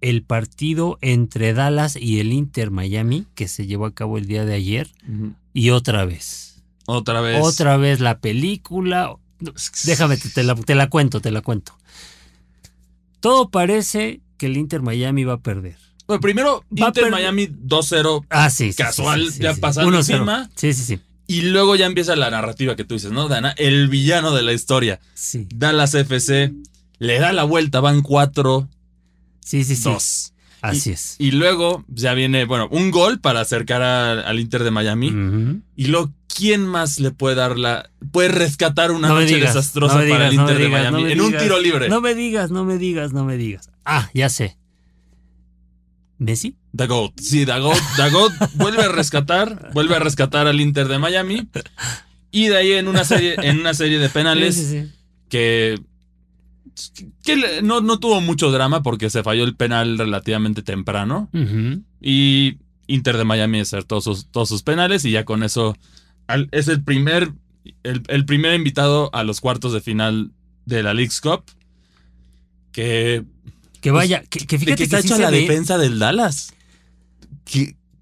el partido entre Dallas y el Inter Miami, que se llevó a cabo el día de ayer, y otra vez. Otra vez. Otra vez la película. Déjame, te la, te la cuento, te la cuento. Todo parece que el Inter Miami va a perder. Bueno, primero, Inter Miami 2-0. Ah, sí. casual, ya pasando encima. Sí, sí, sí. Y luego ya empieza la narrativa que tú dices, ¿no, Dana? El villano de la historia. Sí. Dallas FC le da la vuelta, van 4. Sí, sí, sí. 2. Así es. Y luego ya viene, bueno, un gol para acercar al Inter de Miami. Y luego, ¿quién más le puede dar la. puede rescatar una noche desastrosa para el Inter de Miami en un tiro libre? No me digas, no me digas, no me digas. Ah, ya sé. ¿Messi? Dagot. Sí, Dagot. Dagot vuelve a rescatar, vuelve a rescatar al Inter de Miami. Y de ahí en una serie, en una serie de penales que, que no, no, tuvo mucho drama porque se falló el penal relativamente temprano. Y Inter de Miami acertó sus, todos sus penales y ya con eso es el primer, el, primer invitado a los cuartos de final de la League's Cup. Que que vaya, que, fíjate que está hecha la defensa del Dallas.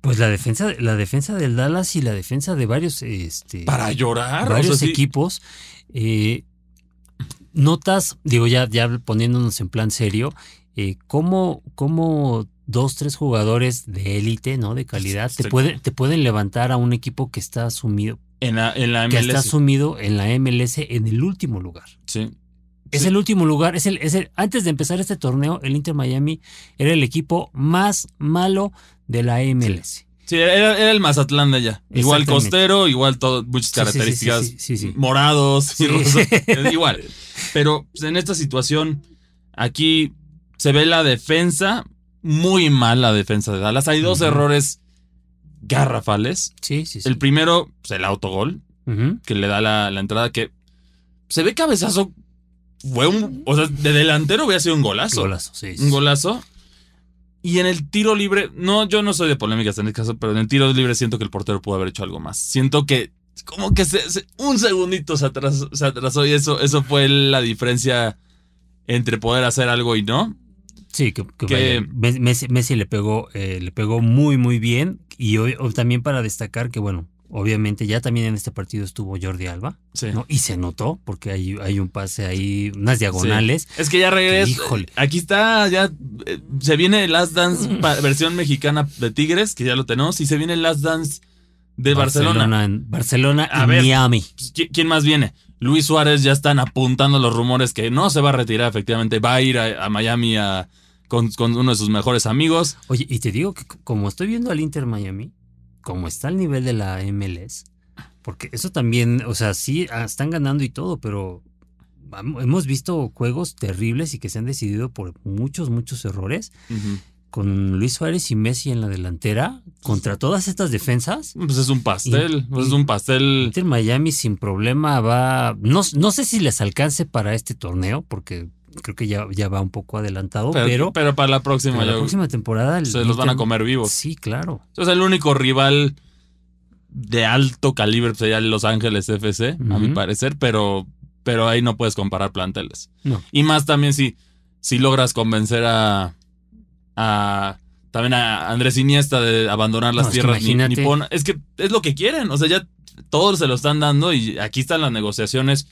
Pues la defensa, la defensa del Dallas y la defensa de varios, este, para llorar, varios equipos. Eh, notas, digo ya, ya poniéndonos en plan serio, eh, cómo, cómo dos, tres jugadores de élite, ¿no? De calidad, te, puede, te pueden levantar a un equipo que está sumido. En la, en la MLS. Que está sumido en la MLS en el último lugar. Sí. Es el último lugar. Es el, es el, antes de empezar este torneo, el Inter Miami era el equipo más malo de la MLS. Sí, era, el Mazatlán de allá. Igual costero, igual todo, muchas características morados, igual. Pero pues, en esta situación, aquí se ve la defensa, muy mal la defensa de Dallas. Hay dos errores garrafales. Sí, sí, El primero, pues, el autogol, que le da la, la entrada, que se ve cabezazo fue un. O sea, de delantero hubiera sido un golazo. Golazo, sí, Un golazo. Y en el tiro libre, no, yo no soy de polémicas en este caso, pero en el tiro libre siento que el portero pudo haber hecho algo más. Siento que como que un segundito se atrasó, se atrasó y eso, eso fue la diferencia entre poder hacer algo y no. Sí, que, Messi, le pegó, eh, le pegó muy, muy bien. Y hoy, también para destacar que, bueno, Obviamente ya también en este partido estuvo Jordi Alba. Y se notó porque hay, hay un pase ahí, unas diagonales. Es que ya regreso. Aquí está, ya eh, se viene el Last Dance versión mexicana de Tigres, que ya lo tenemos, y se viene el Last Dance de Barcelona. en Barcelona y Miami. Pues, ¿Quién más viene? Luis Suárez ya están apuntando los rumores que no se va a retirar, efectivamente. Va a ir a, Miami a, con, con uno de sus mejores amigos. Oye, y te digo que como estoy viendo al Inter Miami, como está el nivel de la MLS, porque eso también, o sea, sí, ah, están ganando y todo, pero hemos visto juegos terribles y que se han decidido por muchos, muchos errores. Con Luis Suárez y Messi en la delantera, contra todas estas defensas. Pues es un pastel, pues es un pastel. Inter Miami sin problema va. No, no sé si les alcance para este torneo, porque creo que ya, ya va un poco adelantado, pero. Pero, para la próxima, la próxima temporada. Se los van a comer vivos. Sí, claro. Es el único rival de alto calibre pues, sería Los Ángeles FC, a mi parecer, pero, pero ahí no puedes comparar planteles. No. Y más también si, si logras convencer a a también a Andrés Iniesta de abandonar las tierras niponas. Es que es lo que quieren, o sea, ya todos se lo están dando y aquí están las negociaciones.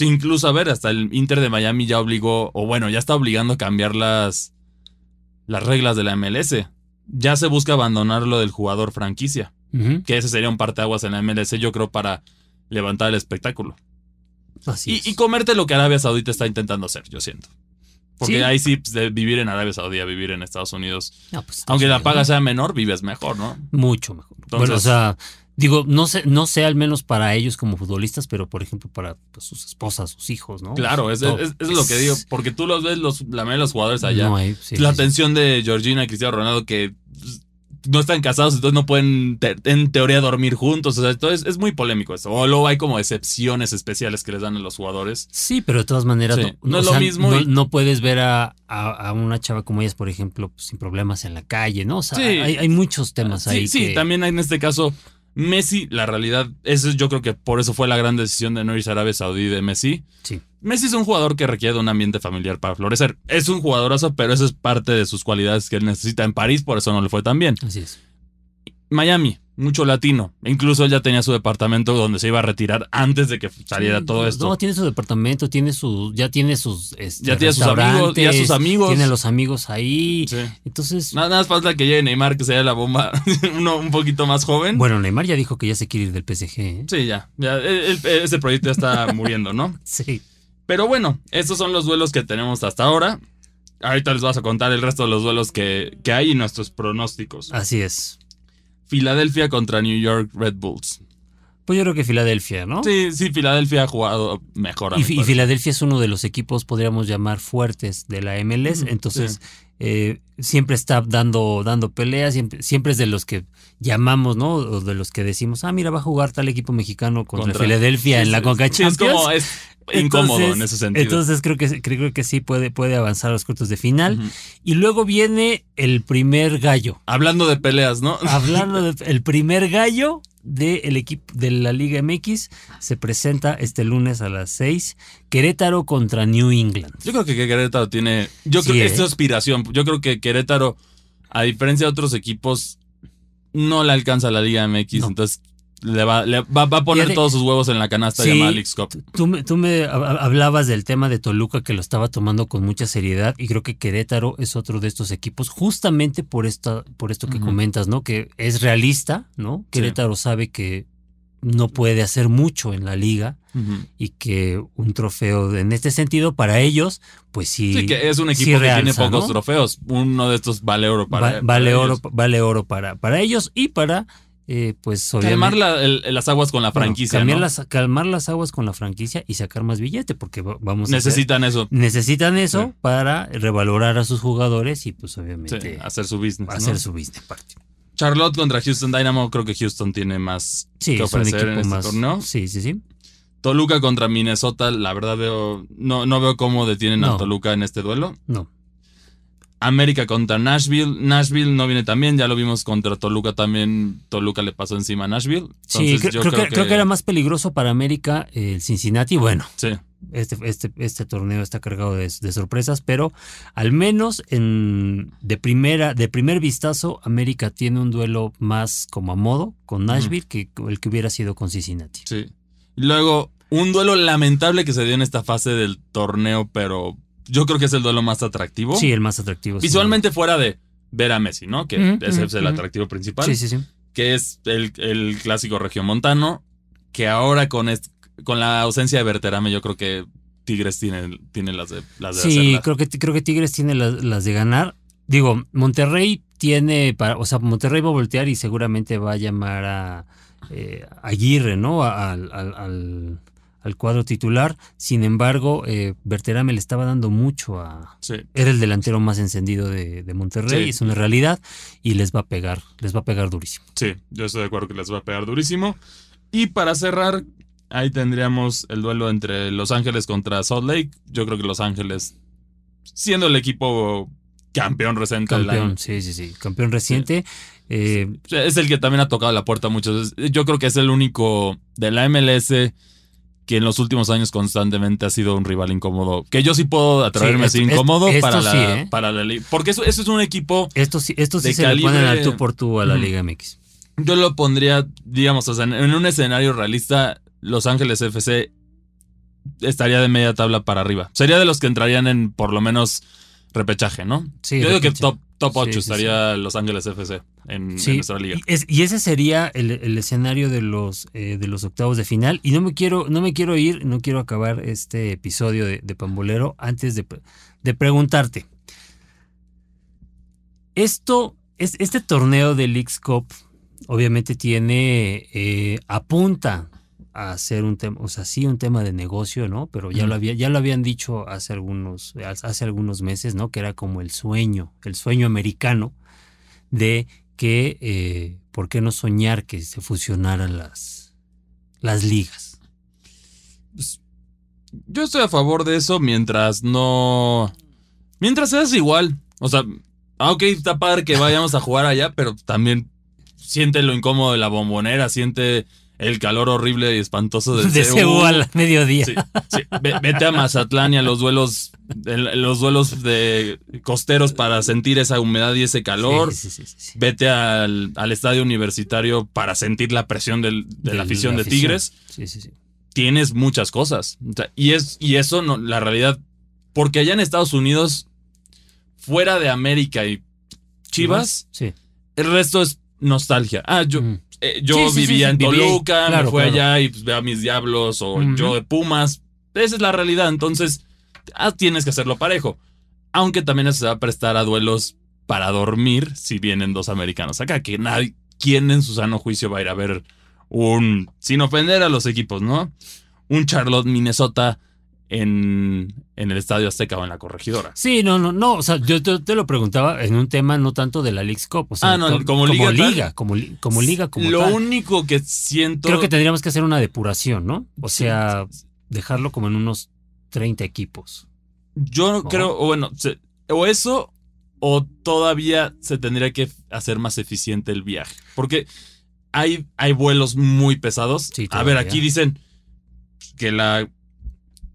Incluso, a ver, hasta el Inter de Miami ya obligó, o bueno, ya está obligando a cambiar las, las reglas de la MLS. Ya se busca abandonar lo del jugador franquicia, que ese sería un parteaguas en la MLS, yo creo, para levantar el espectáculo. Así y, y comerte lo que Arabia Saudita está intentando hacer, yo siento. Porque ahí sí, pues, de vivir en Arabia Saudí a vivir en Estados Unidos. Pues, aunque la paga sea menor, vives mejor, ¿no? Mucho mejor. bueno, o sea, digo, no sé, no sé al menos para ellos como futbolistas, pero por ejemplo para pues, sus esposas, sus hijos, ¿no? Claro, es, es, lo que digo. Porque tú los ves, los, la mayoría de los jugadores allá. la atención de Georgina y Cristiano Ronaldo, que no están casados, entonces no pueden en teoría dormir juntos. O sea, entonces es muy polémico eso. O luego hay como excepciones especiales que les dan a los jugadores. Sí, pero de todas maneras no, es lo mismo. No, puedes ver a, a, una chava como ellas, por ejemplo, sin problemas en la calle, ¿no? O sea, hay, hay, muchos temas ahí. Sí, también hay en este caso. Messi, la realidad, eso yo creo que por eso fue la gran decisión de no irse a Arabia Saudí de Messi. Sí. Messi es un jugador que requiere de un ambiente familiar para florecer. Es un jugadorazo, pero eso es parte de sus cualidades que él necesita en París, por eso no le fue tan bien. Así es. Miami, mucho latino. Incluso él ya tenía su departamento donde se iba a retirar antes de que saliera todo esto. No, tiene su departamento, tiene su, ya tiene sus, este, ya tiene sus amigos, ya sus amigos. Tiene los amigos ahí. Entonces. Nada, más falta que llegue Neymar, que sea la bomba, uno un poquito más joven. Bueno, Neymar ya dijo que ya se quiere ir del PSG. ¿eh? Sí, ya. ya ese proyecto ya está muriendo, ¿no? sí. Pero bueno, estos son los duelos que tenemos hasta ahora. Ahorita les vas a contar el resto de los duelos que, que hay y nuestros pronósticos. Así es. Filadelfia contra New York Red Bulls. Pues yo creo que Filadelfia, ¿no? Sí, sí, Filadelfia ha jugado mejor. y, Filadelfia es uno de los equipos, podríamos llamar, fuertes de la MLS. entonces, eh, siempre está dando, dando peleas, siempre, siempre es de los que llamamos, ¿no? O de los que decimos, ah, mira, va a jugar tal equipo mexicano contra, Filadelfia en la Conca. Es como, es incómodo en ese sentido. Entonces creo que, creo que sí puede, puede avanzar a los cortos de final. Y luego viene el primer gallo. Hablando de peleas, ¿no? Hablando del el primer gallo del equipo de la Liga MX se presenta este lunes a las 6. Querétaro contra New England. Yo creo que Querétaro tiene. Yo creo que es ¿eh? aspiración. Yo creo que Querétaro, a diferencia de otros equipos, no le alcanza la Liga MX. Entonces le va, va, a poner todos sus huevos en la canasta sí, llamada Alex Cup. Tú me, tú me hablabas del tema de Toluca que lo estaba tomando con mucha seriedad y creo que Querétaro es otro de estos equipos justamente por esta por esto que comentas, ¿no? Que es realista, ¿no? Querétaro sabe que no puede hacer mucho en la liga y que un trofeo en este sentido para ellos, pues sí. Sí, que es un equipo que tiene pocos trofeos. Uno de estos vale oro para, vale oro, vale oro para, para ellos y para eh, pues Calmar las aguas con la franquicia. las, calmar las aguas con la franquicia y sacar más billete, porque vamos Necesitan eso. Necesitan eso para revalorar a sus jugadores y pues obviamente. hacer su business. Hacer su business Charlotte contra Houston Dynamo, creo que Houston tiene más que ofrecer en este torneo. Sí, sí, sí. Toluca contra Minnesota, la verdad veo. No, no veo cómo detienen a Toluca en este duelo. No. América contra Nashville. Nashville no viene tan bien, ya lo vimos contra Toluca también. Toluca le pasó encima a Nashville. sí, creo, que, creo, que, era más peligroso para América el Cincinnati. Bueno, sí. este, este, este torneo está cargado de, sorpresas, pero al menos en, de, primera, de primer vistazo, América tiene un duelo más como a modo con Nashville que el que hubiera sido con Cincinnati. Sí. Luego, un duelo lamentable que se dio en esta fase del torneo, pero yo creo que es el duelo más atractivo. Sí, el más atractivo. Visualmente fuera de ver a Messi, ¿no? Que ese es el atractivo principal. Sí, sí, sí. Que es el, el clásico regiomontano, que ahora con, con la ausencia de Berterame yo creo que Tigres tiene, tiene las de, las de Sí, creo que, creo que Tigres tiene las, de ganar. Digo, Monterrey tiene, para, o sea, Monterrey va a voltear y seguramente va a llamar a eh, Aguirre, ¿no? Al, al, al cuadro titular. Sin embargo, eh, Berterame le estaba dando mucho a. Era el delantero más encendido de, Monterrey, es una realidad, y les va a pegar, les va a pegar durísimo. Sí, yo estoy de acuerdo que les va a pegar durísimo. Y para cerrar, ahí tendríamos el duelo entre Los Ángeles contra Salt Lake. Yo creo que Los Ángeles, siendo el equipo campeón reciente campeón, sí, sí, sí, campeón reciente. Eh, es el que también ha tocado la puerta muchas veces. Yo creo que es el único de la MLS que en los últimos años constantemente ha sido un rival incómodo. Que yo sí puedo atreverme a ser incómodo para, la, ¿eh? para la liga. Porque eso, eso, es un equipo. Esto sí, esto sí se le ponen al tú por tú a la Liga MX. Yo lo pondría, digamos, o sea, en un escenario realista, Los Ángeles FC estaría de media tabla para arriba. Sería de los que entrarían en por lo menos repechaje, ¿no? Sí, yo digo que top, top 8 estaría Los Ángeles FC en, nuestra liga. Y, ese sería el, escenario de los, eh, de los octavos de final. Y no me quiero, no me quiero ir, no quiero acabar este episodio de, Pambolero antes de, preguntarte. Esto, es, este torneo del Leagues Cup obviamente tiene, eh, apunta a ser un tema, o sea, sí un tema de negocio, ¿no? Pero ya lo había, ya lo habían dicho hace algunos, hace algunos meses, ¿no? Que era como el sueño, el sueño americano de que, eh, ¿por qué no soñar que se fusionaran las, las ligas? Pues, yo estoy a favor de eso mientras no, mientras seas igual, o sea, ah, está padre que vayamos a jugar allá, pero también siente lo incómodo de la bombonera, siente el calor horrible y espantoso de, de Ceú al mediodía. Vete a Mazatlán y a los duelos, los duelos de costeros para sentir esa humedad y ese calor. Vete al, estadio universitario para sentir la presión de la afición de Tigres. Tienes muchas cosas. y, es, y eso, no, la realidad, porque allá en Estados Unidos, fuera de América y Chivas, el resto es nostalgia. Ah, yo, eh, yo vivía en Toluca, me fui allá y pues, veo a mis diablos o yo de Pumas. Esa es la realidad. Entonces, ah, tienes que hacerlo parejo. Aunque también se va a prestar a duelos para dormir si vienen dos americanos acá, que nadie, ¿quién en su sano juicio va a ir a ver un, sin ofender a los equipos, ¿no? Un Charlotte, Minnesota en, en, el Estadio Azteca o en la corregidora. Sí, no, no, no. O sea, yo te, lo preguntaba en un tema no tanto de la League's Cup. O sea, ah, no, como, liga. como, como liga, como Lo único que siento. Creo que tendríamos que hacer una depuración, ¿no? O sea, dejarlo como en unos 30 equipos. Yo no creo, o bueno, o eso, o todavía se tendría que hacer más eficiente el viaje. Porque hay, hay vuelos muy pesados. a ver, aquí dicen que la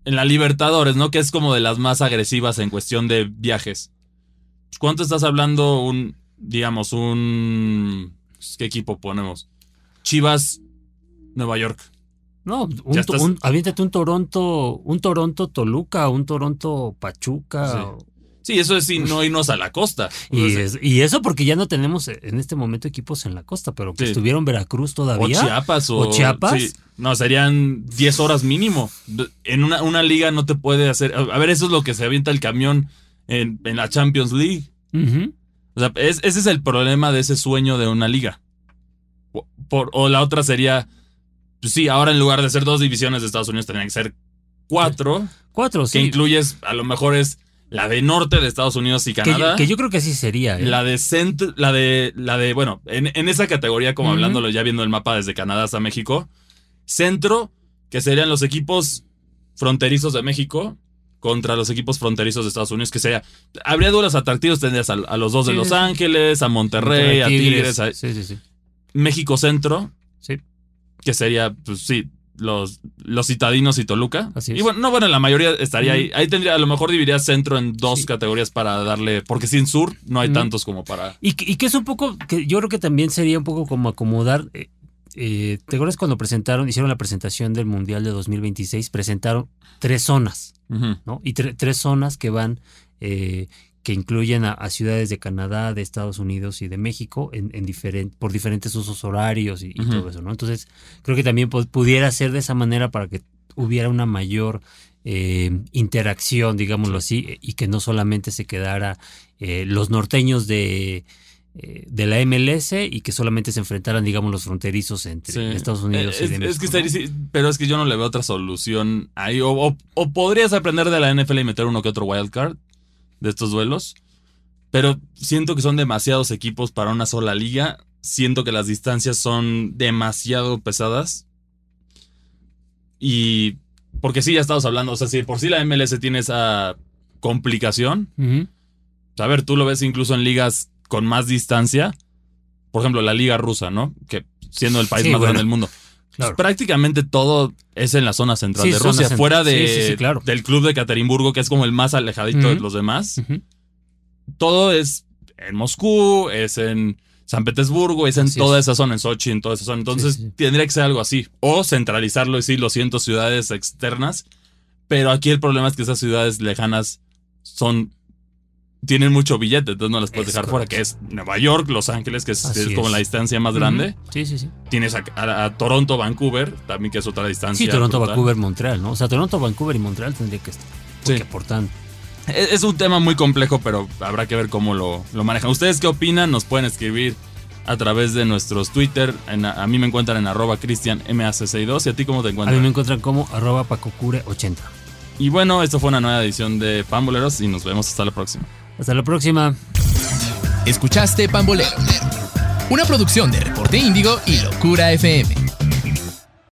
en la Libertadores, ¿no? Que es como de las más agresivas en cuestión de viajes. ¿Cuánto estás hablando un, digamos, un... ¿Qué equipo ponemos? Chivas, Nueva York. No, un, aviéntate un Toronto, un Toronto Toluca, un Toronto Pachuca. Sí. Eso es si no irnos a la costa. y, eso porque ya no tenemos en este momento equipos en la costa, pero que estuvieron Veracruz todavía. O Chiapas. O, Chiapas. No, serían 10 horas mínimo. En una, una, liga no te puede hacer. A ver, eso es lo que se avienta el camión en, la Champions League. O sea, ese es el problema de ese sueño de una liga. Por, o la otra sería. Pues sí, ahora en lugar de ser dos divisiones de Estados Unidos, tendrían que ser cuatro. Cuatro, sí. Que incluyes, a lo mejor es la de norte de Estados Unidos y Canadá. Que yo, creo que así sería. ¿eh? La de centro, la de, la de, bueno, en, esa categoría, como hablándolo ya viendo el mapa desde Canadá hasta México, Centro, que serían los equipos fronterizos de México contra los equipos fronterizos de Estados Unidos, que sería, habría duelos atractivos, tendrías a, los dos de Los Ángeles, a Monterrey, a Tigres, México Centro, sí. que sería, pues sí, los, los citadinos y Toluca. Y bueno, no, bueno, la mayoría estaría ahí. Ahí tendría, a lo mejor dividiría centro en dos categorías para darle, porque sin sur no hay tantos como para. Y, y, que es un poco, que yo creo que también sería un poco como acomodar eh, eh, ¿te acuerdas cuando presentaron, hicieron la presentación del Mundial de 2026? Presentaron tres zonas, ¿no? Y tres zonas que van, eh, que incluyen a, ciudades de Canadá, de Estados Unidos y de México en, por diferentes usos horarios y, todo eso, ¿no? Entonces, creo que también pudiera ser de esa manera para que hubiera una mayor eh, interacción, digámoslo así, y que no solamente se quedara los norteños de eh, de la MLS y que solamente se enfrentaran, digamos, los fronterizos entre Estados Unidos y de México. Es que pero es que yo no le veo otra solución ahí. O, podrías aprender de la NFL y meter uno que otro wildcard de estos duelos. Pero siento que son demasiados equipos para una sola liga. Siento que las distancias son demasiado pesadas. Y. Porque sí, ya estamos hablando. O sea, si por sí la MLS tiene esa complicación. A ver, tú lo ves incluso en ligas con más distancia. Por ejemplo, la liga rusa, ¿no? Que siendo el país más grande del mundo. Pues prácticamente todo es en la zona central de Rusia, fuera de, del club de Caterimburgo, que es como el más alejadito de los demás. Todo es en Moscú, es en San Petersburgo, es en toda esa zona, en Sochi, en toda esa zona. Entonces tendría que ser algo así. O centralizarlo y sí, lo siento, ciudades externas. Pero aquí el problema es que esas ciudades lejanas son tienen mucho billete, entonces no las puedes dejar fuera, que es Nueva York, Los Ángeles, que es, como la distancia más grande. Sí, sí, sí. Tienes a, Toronto, Vancouver, también que es otra distancia. Sí, Toronto, Vancouver, Montreal, ¿no? O sea, Toronto, Vancouver y Montreal tendría que estar. Sí. aportan. Es, un tema muy complejo, pero habrá que ver cómo lo, lo manejan. ¿Ustedes qué opinan? Nos pueden escribir a través de nuestros Twitter. a mí me encuentran en arroba cristianmac62. ¿Y a ti cómo te encuentran? A mí me encuentran como arroba pacocure80. Y bueno, esto fue una nueva edición de Pamboleros y nos vemos hasta la próxima. Hasta la próxima. Escuchaste Pambolero, una producción de Reporte Índigo y Locura FM.